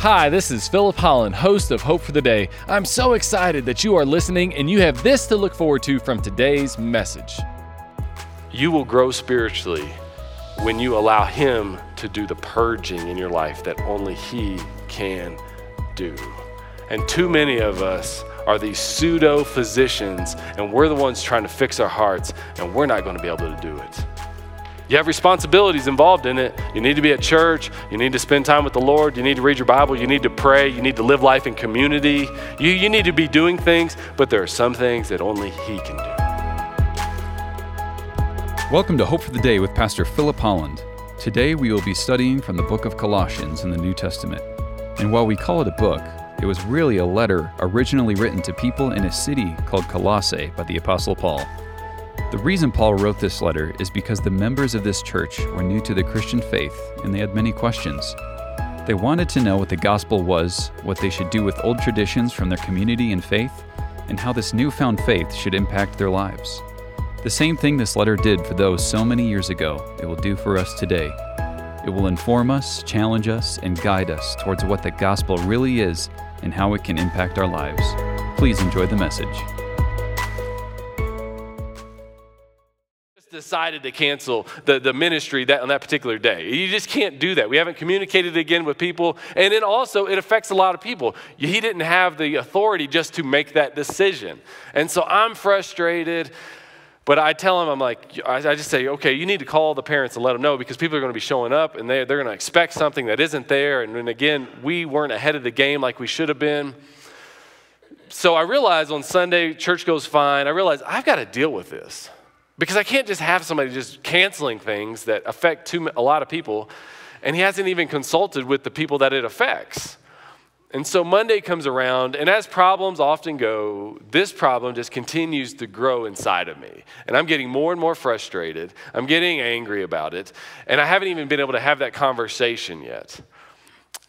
Hi, this is Philip Holland, host of Hope for the Day. I'm so excited that you are listening and you have this to look forward to from today's message. You will grow spiritually when you allow Him to do the purging in your life that only He can do. And too many of us are these pseudo physicians, and we're the ones trying to fix our hearts, and we're not going to be able to do it. You have responsibilities involved in it. You need to be at church. You need to spend time with the Lord. You need to read your Bible. You need to pray. You need to live life in community. You, you need to be doing things, but there are some things that only He can do. Welcome to Hope for the Day with Pastor Philip Holland. Today we will be studying from the book of Colossians in the New Testament. And while we call it a book, it was really a letter originally written to people in a city called Colossae by the Apostle Paul. The reason Paul wrote this letter is because the members of this church were new to the Christian faith and they had many questions. They wanted to know what the gospel was, what they should do with old traditions from their community and faith, and how this newfound faith should impact their lives. The same thing this letter did for those so many years ago, it will do for us today. It will inform us, challenge us, and guide us towards what the gospel really is and how it can impact our lives. Please enjoy the message. Decided to cancel the, the ministry that on that particular day. You just can't do that. We haven't communicated again with people. And then also, it affects a lot of people. He didn't have the authority just to make that decision. And so I'm frustrated. But I tell him, I'm like, I just say, okay, you need to call the parents and let them know because people are going to be showing up and they, they're going to expect something that isn't there. And then again, we weren't ahead of the game like we should have been. So I realized on Sunday, church goes fine. I realized I've got to deal with this because I can't just have somebody just canceling things that affect too, a lot of people. And he hasn't even consulted with the people that it affects. And so Monday comes around, and as problems often go, this problem just continues to grow inside of me. And I'm getting more and more frustrated. I'm getting angry about it. And I haven't even been able to have that conversation yet.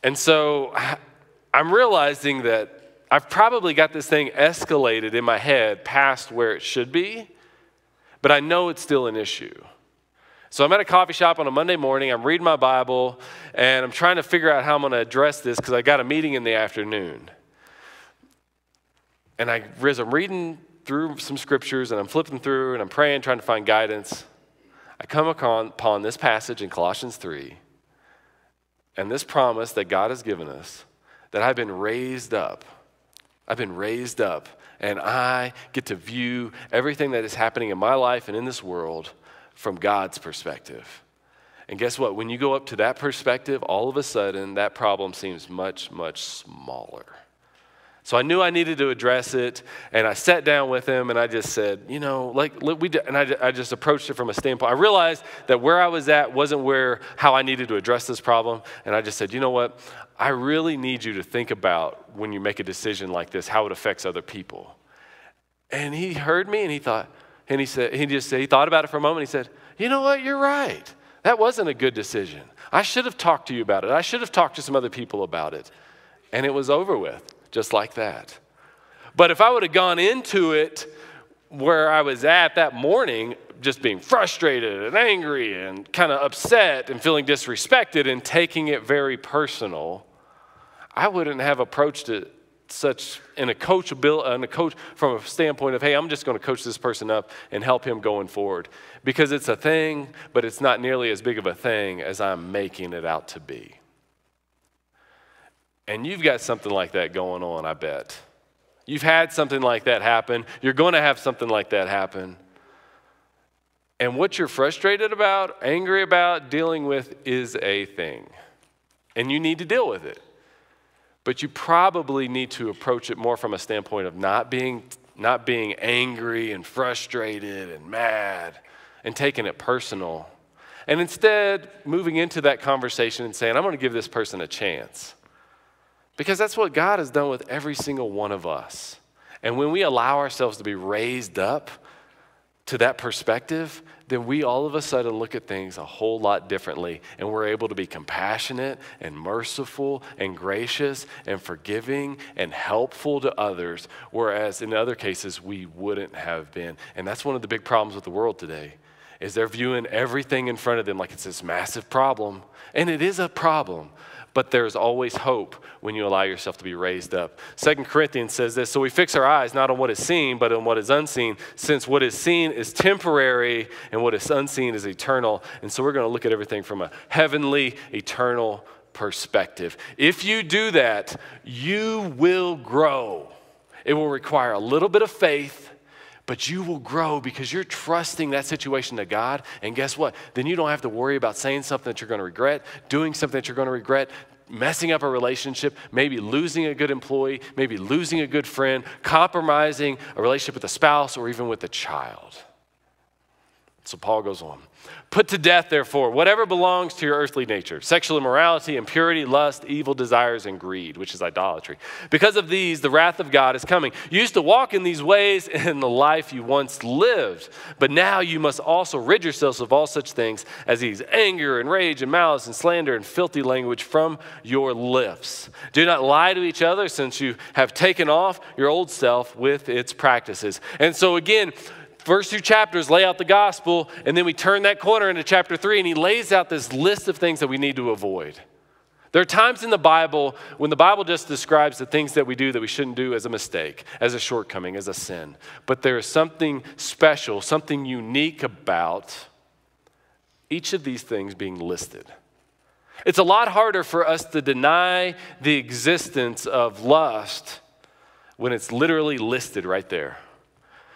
And so I'm realizing that I've probably got this thing escalated in my head past where it should be, but I know it's still an issue. So I'm at a coffee shop on a Monday morning. I'm reading my Bible and I'm trying to figure out how I'm going to address this because I got a meeting in the afternoon. And I, I'm reading through some scriptures and I'm flipping through and I'm praying, trying to find guidance, I come upon this passage in Colossians 3 and this promise that God has given us that I've been raised up. I've been raised up and I get to view everything that is happening in my life and in this world from God's perspective. And guess what? When you go up to that perspective, all of a sudden that problem seems much, much smaller. So I knew I needed to address it, and I sat down with him, and I just said, you know, like we, and I, I just approached it from a standpoint. I realized that where I was at wasn't where how I needed to address this problem, and I just said, you know what, I really need you to think about when you make a decision like this, how it affects other people. And he heard me, and he thought, and he said, he just said, he thought about it for a moment. He said, You know what? You're right. That wasn't a good decision. I should have talked to you about it. I should have talked to some other people about it. And it was over with, just like that. But if I would have gone into it where I was at that morning, just being frustrated and angry and kind of upset and feeling disrespected and taking it very personal, I wouldn't have approached it such in a coach in a coach from a standpoint of hey i'm just going to coach this person up and help him going forward because it's a thing but it's not nearly as big of a thing as i'm making it out to be and you've got something like that going on i bet. You've had something like that happen. You're going to have something like that happen. And what you're frustrated about angry about dealing with is a thing. And you need to deal with it. But you probably need to approach it more from a standpoint of not being, not being angry and frustrated and mad and taking it personal. And instead, moving into that conversation and saying, I'm going to give this person a chance. Because that's what God has done with every single one of us. And when we allow ourselves to be raised up to that perspective, then we all of a sudden look at things a whole lot differently and we're able to be compassionate and merciful and gracious and forgiving and helpful to others, whereas in other cases we wouldn't have been. And that's one of the big problems with the world today is they're viewing everything in front of them like it's this massive problem. And it is a problem, but there's always hope when you allow yourself to be raised up. Second Corinthians says this So we fix our eyes not on what is seen, but on what is unseen, since what is seen is temporary and what is unseen is eternal. And so we're going to look at everything from a heavenly, eternal perspective. If you do that, you will grow. It will require a little bit of faith but you will grow because you're trusting that situation to God. And guess what? Then you don't have to worry about saying something that you're going to regret, doing something that you're going to regret, messing up a relationship, maybe losing a good employee, maybe losing a good friend, compromising a relationship with a spouse or even with a child. So Paul goes on. Put to death, therefore, whatever belongs to your earthly nature sexual immorality, impurity, lust, evil desires, and greed, which is idolatry. Because of these, the wrath of God is coming. You used to walk in these ways in the life you once lived, but now you must also rid yourselves of all such things as these anger and rage and malice and slander and filthy language from your lips. Do not lie to each other, since you have taken off your old self with its practices. And so, again, first two chapters lay out the gospel, and then we turn that corner into chapter three, and he lays out this list of things that we need to avoid. There are times in the Bible when the Bible just describes the things that we do that we shouldn't do as a mistake, as a shortcoming, as a sin. But there is something special, something unique about each of these things being listed. It's a lot harder for us to deny the existence of lust when it's literally listed right there.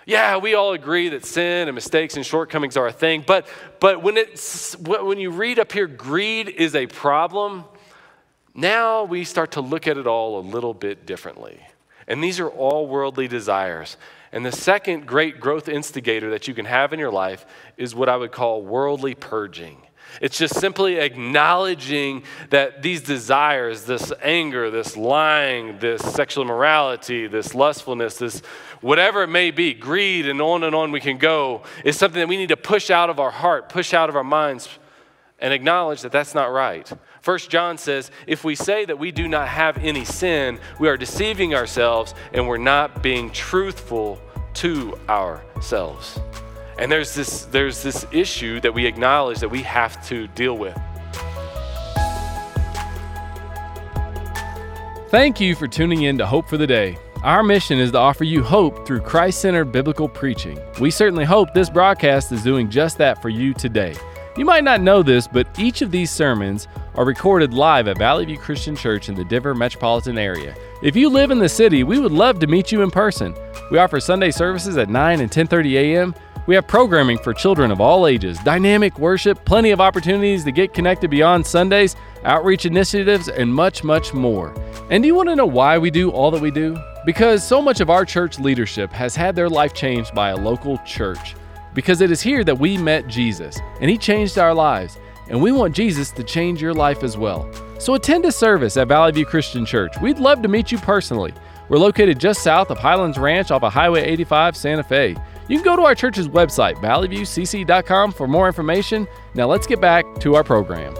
Yeah, we all agree that sin and mistakes and shortcomings are a thing, but, but when, it's, when you read up here, greed is a problem, now we start to look at it all a little bit differently. And these are all worldly desires. And the second great growth instigator that you can have in your life is what I would call worldly purging. It's just simply acknowledging that these desires, this anger, this lying, this sexual immorality, this lustfulness, this whatever it may be, greed, and on and on we can go, is something that we need to push out of our heart, push out of our minds, and acknowledge that that's not right. First John says, if we say that we do not have any sin, we are deceiving ourselves and we're not being truthful to ourselves. And there's this, there's this issue that we acknowledge that we have to deal with. Thank you for tuning in to Hope for the Day. Our mission is to offer you hope through Christ centered biblical preaching. We certainly hope this broadcast is doing just that for you today. You might not know this, but each of these sermons are recorded live at Valley View Christian Church in the Denver metropolitan area. If you live in the city, we would love to meet you in person. We offer Sunday services at 9 and 10:30 a.m. We have programming for children of all ages, dynamic worship, plenty of opportunities to get connected beyond Sundays, outreach initiatives, and much, much more. And do you want to know why we do all that we do? Because so much of our church leadership has had their life changed by a local church. Because it is here that we met Jesus, and He changed our lives, and we want Jesus to change your life as well. So attend a service at Valley View Christian Church. We'd love to meet you personally. We're located just south of Highlands Ranch off of Highway 85, Santa Fe. You can go to our church's website, valleyviewcc.com, for more information. Now let's get back to our program.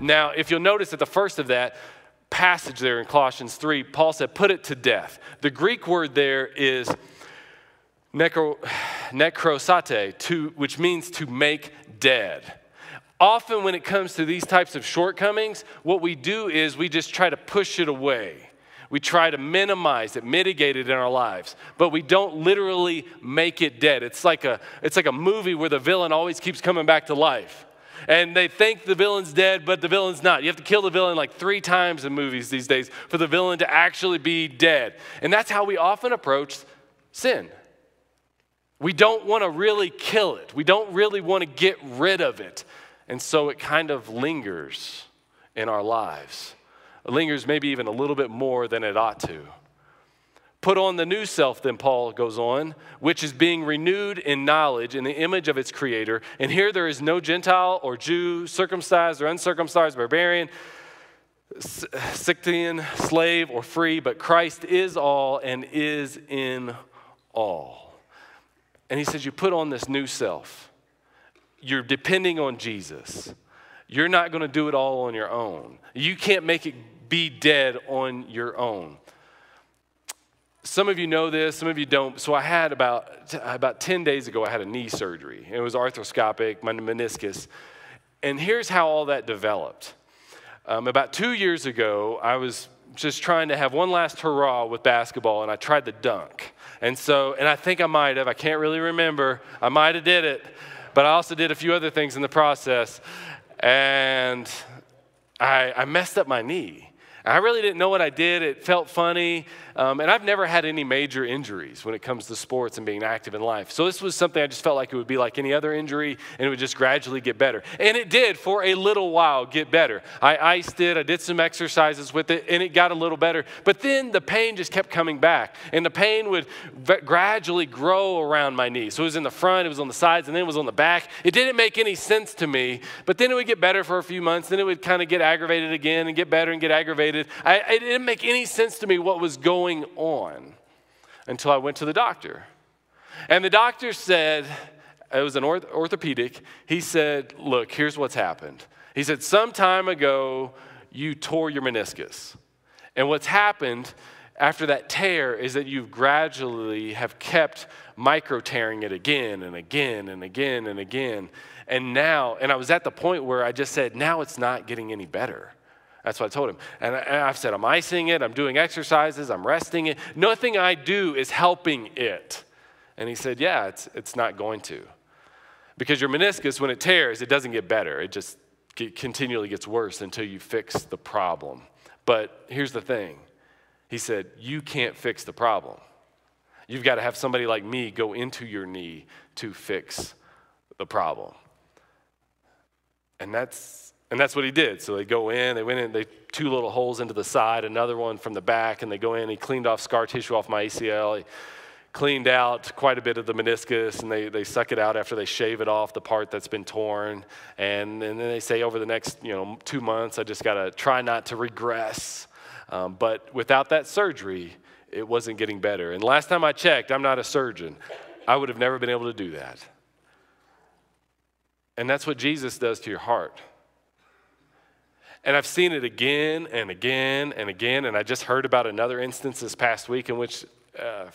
Now, if you'll notice at the first of that passage there in Colossians 3, Paul said, put it to death. The Greek word there is necro, necrosate, to, which means to make dead. Often, when it comes to these types of shortcomings, what we do is we just try to push it away. We try to minimize it, mitigate it in our lives, but we don't literally make it dead. It's like a, it's like a movie where the villain always keeps coming back to life and they think the villain's dead, but the villain's not. You have to kill the villain like three times in movies these days for the villain to actually be dead. And that's how we often approach sin. We don't want to really kill it, we don't really want to get rid of it. And so it kind of lingers in our lives. It lingers maybe even a little bit more than it ought to. Put on the new self, then Paul goes on, which is being renewed in knowledge in the image of its creator. And here there is no Gentile or Jew, circumcised or uncircumcised, barbarian, Scythian, slave or free, but Christ is all and is in all. And he says, You put on this new self. You're depending on Jesus. You're not going to do it all on your own. You can't make it be dead on your own. some of you know this, some of you don't. So I had about, about 10 days ago, I had a knee surgery. It was arthroscopic, my meniscus. And here's how all that developed. Um, about two years ago, I was just trying to have one last hurrah with basketball, and I tried the dunk. And so, and I think I might have, I can't really remember. I might have did it, but I also did a few other things in the process. And I, I messed up my knee. I really didn't know what I did. It felt funny. Um, and I've never had any major injuries when it comes to sports and being active in life. So this was something I just felt like it would be like any other injury and it would just gradually get better. And it did for a little while get better. I iced it, I did some exercises with it, and it got a little better. But then the pain just kept coming back. And the pain would v- gradually grow around my knee. So it was in the front, it was on the sides, and then it was on the back. It didn't make any sense to me. But then it would get better for a few months, then it would kind of get aggravated again and get better and get aggravated. I, it didn't make any sense to me what was going on until I went to the doctor. And the doctor said, it was an orth- orthopedic, he said, Look, here's what's happened. He said, Some time ago, you tore your meniscus. And what's happened after that tear is that you gradually have kept micro tearing it again and again and again and again. And now, and I was at the point where I just said, Now it's not getting any better. That's what I told him. And, I, have said, I'm icing it, I'm doing exercises, I'm resting it. Nothing I do is helping it. And he said, Yeah, it's, it's not going to. Because your meniscus, when it tears, it doesn't get better. It just continually gets worse until you fix the problem. But here's the thing He said, You can't fix the problem. You've got to have somebody like me go into your knee to fix the problem. And that's and that's what he did. So they go in, they went in, they two little holes into the side, another one from the back, and they go in. He cleaned off scar tissue off my ACL. He cleaned out quite a bit of the meniscus, and they, they suck it out after they shave it off, the part that's been torn. And, and then they say over the next you know two months, I just got to try not to regress. Um, but without that surgery, it wasn't getting better. And last time I checked, I'm not a surgeon. I would have never been able to do that. And that's what Jesus does to your heart. And I've seen it again and again and again. And I just heard about another instance this past week in which a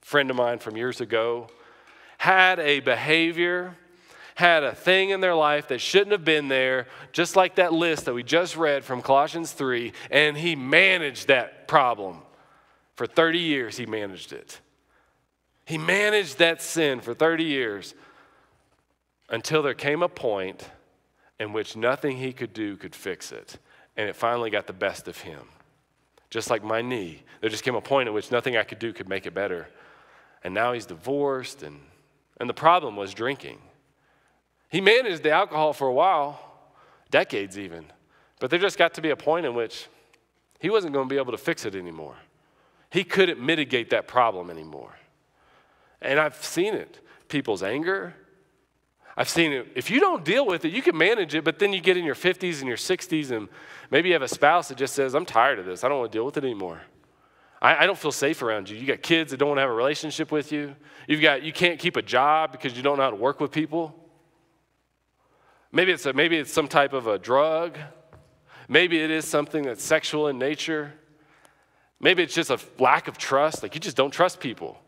friend of mine from years ago had a behavior, had a thing in their life that shouldn't have been there, just like that list that we just read from Colossians 3. And he managed that problem. For 30 years, he managed it. He managed that sin for 30 years until there came a point in which nothing he could do could fix it. And it finally got the best of him. Just like my knee, there just came a point at which nothing I could do could make it better. And now he's divorced, and, and the problem was drinking. He managed the alcohol for a while, decades even, but there just got to be a point in which he wasn't going to be able to fix it anymore. He couldn't mitigate that problem anymore. And I've seen it people's anger, I've seen it. If you don't deal with it, you can manage it, but then you get in your 50s and your 60s, and maybe you have a spouse that just says, I'm tired of this. I don't want to deal with it anymore. I, I don't feel safe around you. You got kids that don't want to have a relationship with you. You've got, you can't keep a job because you don't know how to work with people. Maybe it's, a, maybe it's some type of a drug. Maybe it is something that's sexual in nature. Maybe it's just a lack of trust. Like you just don't trust people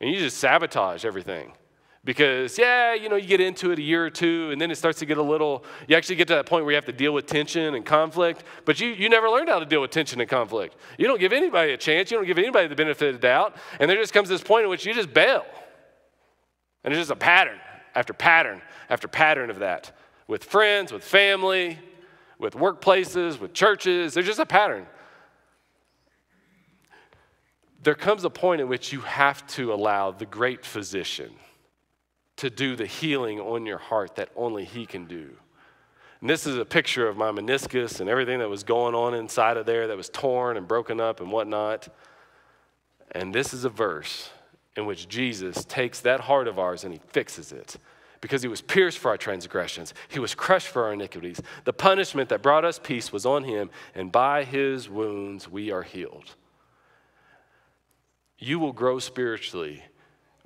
and you just sabotage everything. Because, yeah, you know, you get into it a year or two, and then it starts to get a little, you actually get to that point where you have to deal with tension and conflict, but you, you never learned how to deal with tension and conflict. You don't give anybody a chance, you don't give anybody the benefit of doubt, and there just comes this point in which you just bail. And it's just a pattern after pattern after pattern of that with friends, with family, with workplaces, with churches. There's just a pattern. There comes a point in which you have to allow the great physician to do the healing on your heart that only He can do. And this is a picture of my meniscus and everything that was going on inside of there that was torn and broken up and whatnot. And this is a verse in which Jesus takes that heart of ours and He fixes it. Because he was pierced for our transgressions, he was crushed for our iniquities. The punishment that brought us peace was on him, and by his wounds we are healed. You will grow spiritually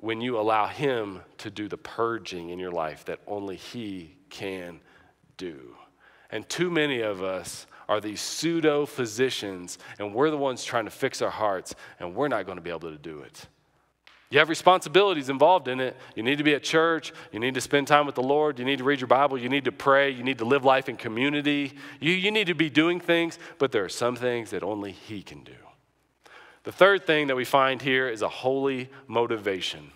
when you allow Him to do the purging in your life that only He can do. And too many of us are these pseudo physicians, and we're the ones trying to fix our hearts, and we're not going to be able to do it. You have responsibilities involved in it. You need to be at church. You need to spend time with the Lord. You need to read your Bible. You need to pray. You need to live life in community. You, you need to be doing things, but there are some things that only He can do. The third thing that we find here is a holy motivation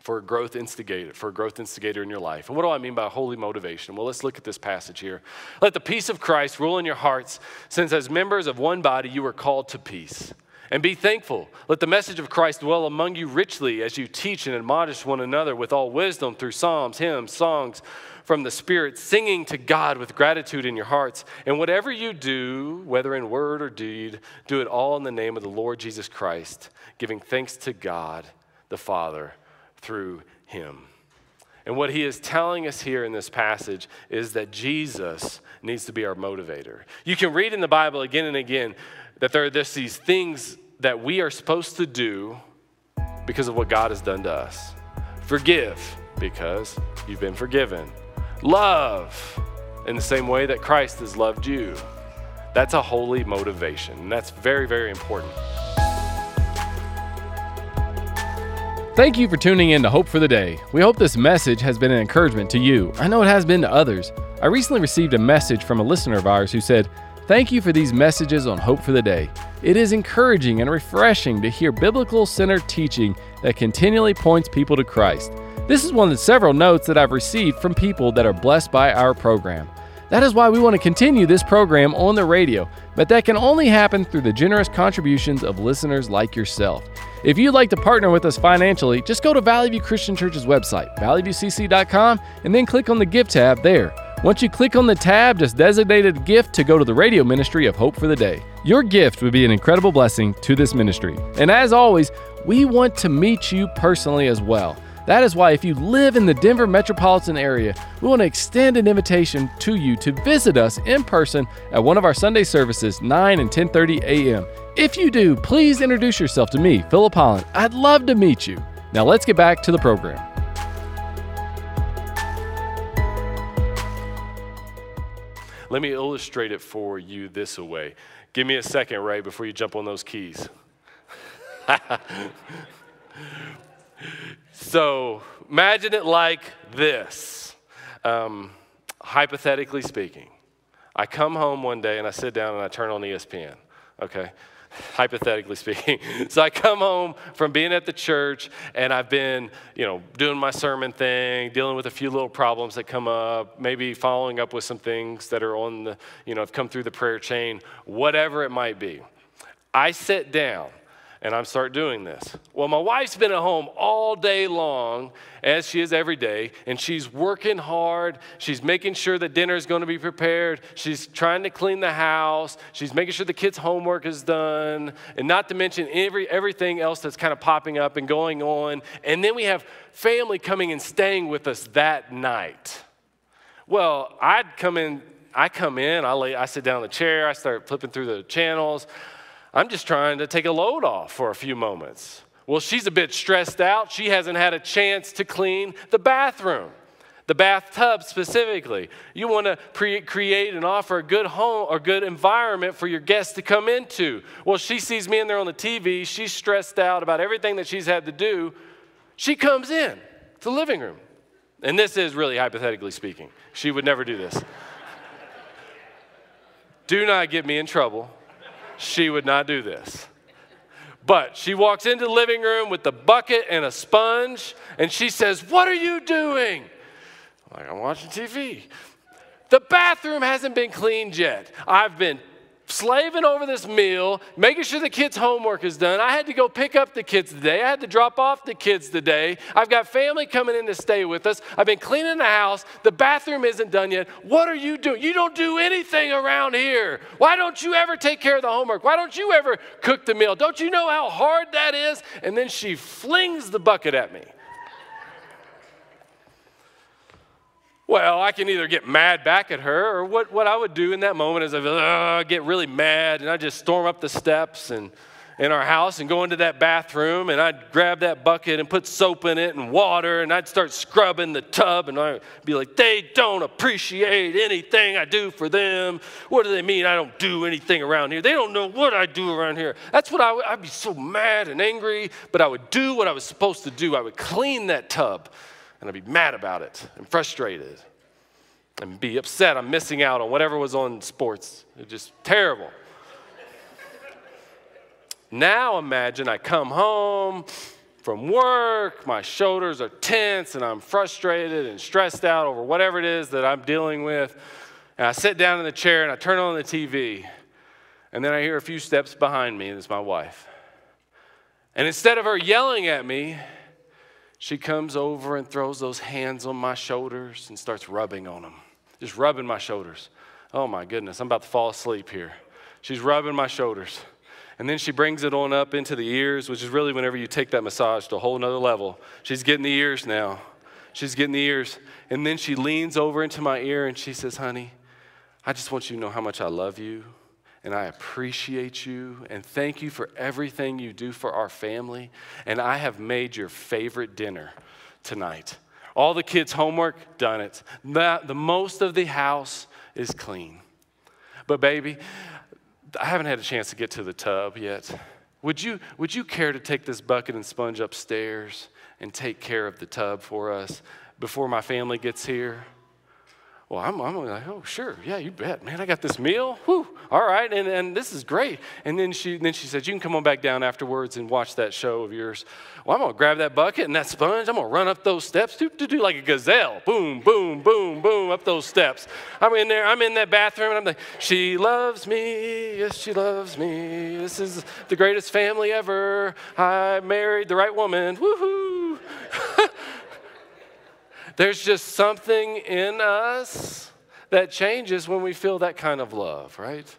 for a growth instigator, for a growth instigator in your life. And what do I mean by holy motivation? Well, let's look at this passage here. Let the peace of Christ rule in your hearts, since as members of one body you are called to peace. And be thankful. Let the message of Christ dwell among you richly as you teach and admonish one another with all wisdom through psalms, hymns, songs from the Spirit, singing to God with gratitude in your hearts. And whatever you do, whether in word or deed, do it all in the name of the Lord Jesus Christ, giving thanks to God the Father through him. And what he is telling us here in this passage is that Jesus needs to be our motivator. You can read in the Bible again and again that there are these things that we are supposed to do because of what God has done to us. Forgive because you've been forgiven. Love in the same way that Christ has loved you. That's a holy motivation, and that's very, very important. Thank you for tuning in to Hope for the Day. We hope this message has been an encouragement to you. I know it has been to others. I recently received a message from a listener of ours who said, Thank you for these messages on Hope for the Day. It is encouraging and refreshing to hear biblical centered teaching that continually points people to Christ. This is one of the several notes that I've received from people that are blessed by our program. That is why we want to continue this program on the radio, but that can only happen through the generous contributions of listeners like yourself. If you'd like to partner with us financially, just go to Valley View Christian Church's website, valleyviewcc.com, and then click on the Give tab there. Once you click on the tab, just designate a gift to go to the radio ministry of Hope for the Day. Your gift would be an incredible blessing to this ministry. And as always, we want to meet you personally as well. That is why if you live in the Denver metropolitan area, we want to extend an invitation to you to visit us in person at one of our Sunday services, 9 and 10:30 a.m. If you do, please introduce yourself to me, Philip Holland. I'd love to meet you. Now let's get back to the program. Let me illustrate it for you this way. Give me a second, Ray, before you jump on those keys. so imagine it like this. Um, hypothetically speaking, I come home one day and I sit down and I turn on ESPN. Okay, hypothetically speaking. so I come home from being at the church and I've been, you know, doing my sermon thing, dealing with a few little problems that come up, maybe following up with some things that are on the, you know, have come through the prayer chain, whatever it might be. I sit down and I'm start doing this. Well, my wife's been at home all day long, as she is every day, and she's working hard. She's making sure that dinner is going to be prepared. She's trying to clean the house. She's making sure the kids' homework is done, and not to mention every everything else that's kind of popping up and going on. And then we have family coming and staying with us that night. Well, I'd come in. I come in. I lay. I sit down in the chair. I start flipping through the channels. I'm just trying to take a load off for a few moments. Well, she's a bit stressed out. She hasn't had a chance to clean the bathroom, the bathtub specifically. You want to pre- create and offer a good home or good environment for your guests to come into. Well, she sees me in there on the TV. She's stressed out about everything that she's had to do. She comes in to the living room. And this is really hypothetically speaking. She would never do this. do not get me in trouble she would not do this. But she walks into the living room with the bucket and a sponge, and she says, What are you doing? I'm like, I'm watching TV. The bathroom hasn't been cleaned yet. I've been slaving over this meal, making sure the kids' homework is done. I had to go pick up the kids today. I had to drop off the kids today. I've got family coming in to stay with us. I've been cleaning the house. The bathroom isn't done yet. What are you doing? You don't do anything around here. Why don't you ever take care of the homework? Why don't you ever cook the meal? Don't you know how hard that is? And then she flings the bucket at me. Well, I can either get mad back at her, or what, what I would do in that moment is I uh, get really mad and I just storm up the steps and, in our house and go into that bathroom and I'd grab that bucket and put soap in it and water and I'd start scrubbing the tub and I'd be like, they don't appreciate anything I do for them. What do they mean I don't do anything around here? They don't know what I do around here. That's what I would, I'd be so mad and angry, but I would do what I was supposed to do. I would clean that tub and I'd be mad about it and frustrated and be upset I'm missing out on whatever was on sports. It's just terrible. Now imagine I come home from work, my shoulders are tense, and I'm frustrated and stressed out over whatever it is that I'm dealing with. And I sit down in the chair and I turn on the TV, and then I hear a few steps behind me, and it's my wife. And instead of her yelling at me, she comes over and throws those hands on my shoulders and starts rubbing on them, just rubbing my shoulders. Oh my goodness, I'm about to fall asleep here. She's rubbing my shoulders. And then she brings it on up into the ears, which is really whenever you take that massage to a whole nother level. She's getting the ears now. She's getting the ears. And then she leans over into my ear and she says, Honey, I just want you to know how much I love you and I appreciate you and thank you for everything you do for our family. And I have made your favorite dinner tonight. All the kids' homework, done it. The, the most of the house is clean. But, baby, I haven't had a chance to get to the tub yet. Would you, would you care to take this bucket and sponge upstairs and take care of the tub for us before my family gets here? Well, I'm, I'm like, oh, sure, yeah, you bet, man. I got this meal. Whew, all right, and, and this is great. And then she, then she said, you can come on back down afterwards and watch that show of yours. Well, I'm gonna grab that bucket and that sponge. I'm gonna run up those steps, do, do, do like a gazelle. Boom, boom, boom, boom, up those steps. I'm in there. I'm in that bathroom, and I'm like, she loves me. Yes, she loves me. This is the greatest family ever. I married the right woman. Woohoo! There's just something in us that changes when we feel that kind of love, right?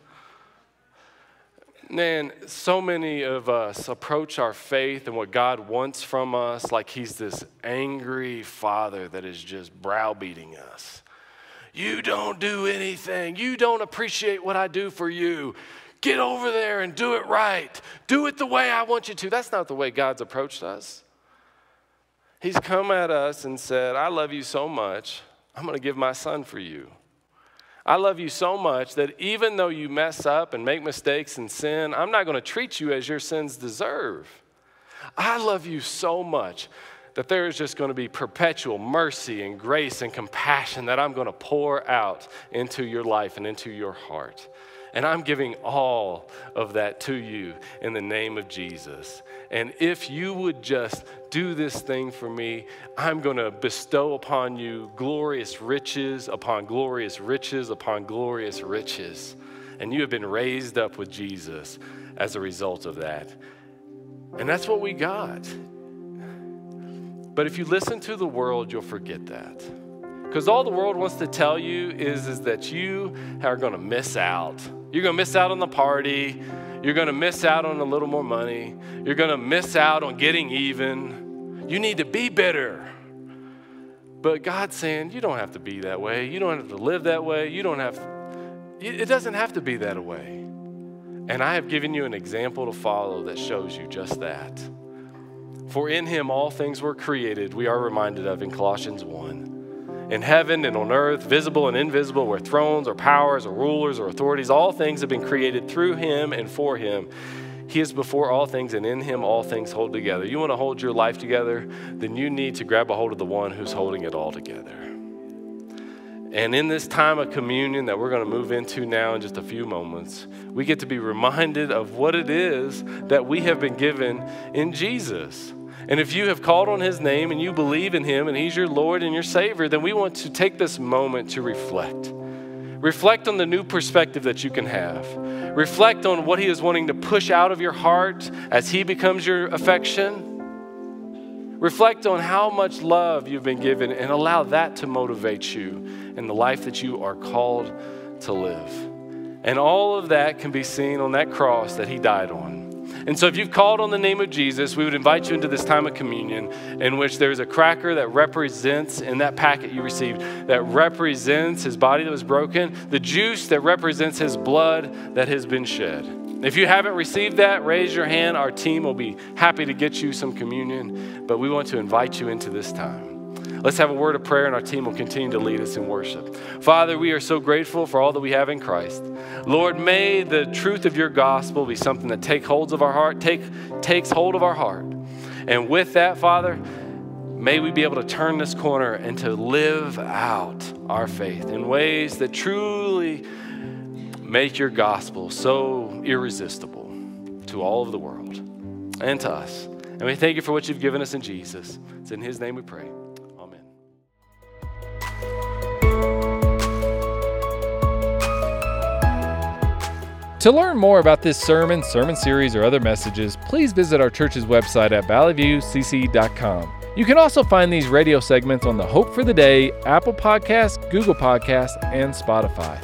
Man, so many of us approach our faith and what God wants from us like He's this angry father that is just browbeating us. You don't do anything. You don't appreciate what I do for you. Get over there and do it right. Do it the way I want you to. That's not the way God's approached us. He's come at us and said, I love you so much, I'm going to give my son for you. I love you so much that even though you mess up and make mistakes and sin, I'm not going to treat you as your sins deserve. I love you so much that there is just going to be perpetual mercy and grace and compassion that I'm going to pour out into your life and into your heart. And I'm giving all of that to you in the name of Jesus. And if you would just do this thing for me, I'm going to bestow upon you glorious riches upon glorious riches upon glorious riches. And you have been raised up with Jesus as a result of that. And that's what we got. But if you listen to the world, you'll forget that. Because all the world wants to tell you is, is that you are going to miss out you're going to miss out on the party. You're going to miss out on a little more money. You're going to miss out on getting even. You need to be better. But God's saying, you don't have to be that way. You don't have to live that way. You don't have, it doesn't have to be that way. And I have given you an example to follow that shows you just that. For in him all things were created, we are reminded of in Colossians 1 in heaven and on earth, visible and invisible, where thrones or powers or rulers or authorities, all things have been created through him and for him. He is before all things, and in him all things hold together. You want to hold your life together? Then you need to grab a hold of the one who's holding it all together. And in this time of communion that we're going to move into now in just a few moments, we get to be reminded of what it is that we have been given in Jesus. And if you have called on his name and you believe in him and he's your Lord and your Savior, then we want to take this moment to reflect. Reflect on the new perspective that you can have. Reflect on what he is wanting to push out of your heart as he becomes your affection. Reflect on how much love you've been given and allow that to motivate you in the life that you are called to live. And all of that can be seen on that cross that he died on. And so, if you've called on the name of Jesus, we would invite you into this time of communion in which there's a cracker that represents, in that packet you received, that represents his body that was broken, the juice that represents his blood that has been shed. If you haven't received that, raise your hand. Our team will be happy to get you some communion, but we want to invite you into this time. Let's have a word of prayer, and our team will continue to lead us in worship. Father, we are so grateful for all that we have in Christ. Lord, may the truth of your gospel be something that take holds of our heart, take, takes hold of our heart. And with that, Father, may we be able to turn this corner and to live out our faith in ways that truly make your gospel so irresistible to all of the world and to us. And we thank you for what you've given us in Jesus. It's in his name we pray. To learn more about this sermon, sermon series, or other messages, please visit our church's website at valleyviewcc.com. You can also find these radio segments on the Hope for the Day, Apple Podcasts, Google Podcasts, and Spotify.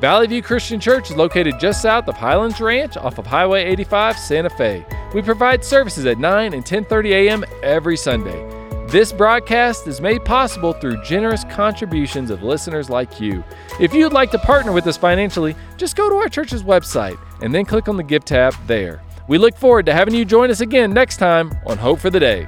Valley View Christian Church is located just south of Highlands Ranch off of Highway 85, Santa Fe. We provide services at 9 and 10:30 a.m. every Sunday. This broadcast is made possible through generous contributions of listeners like you. If you'd like to partner with us financially, just go to our church's website and then click on the Give tab there. We look forward to having you join us again next time on Hope for the Day.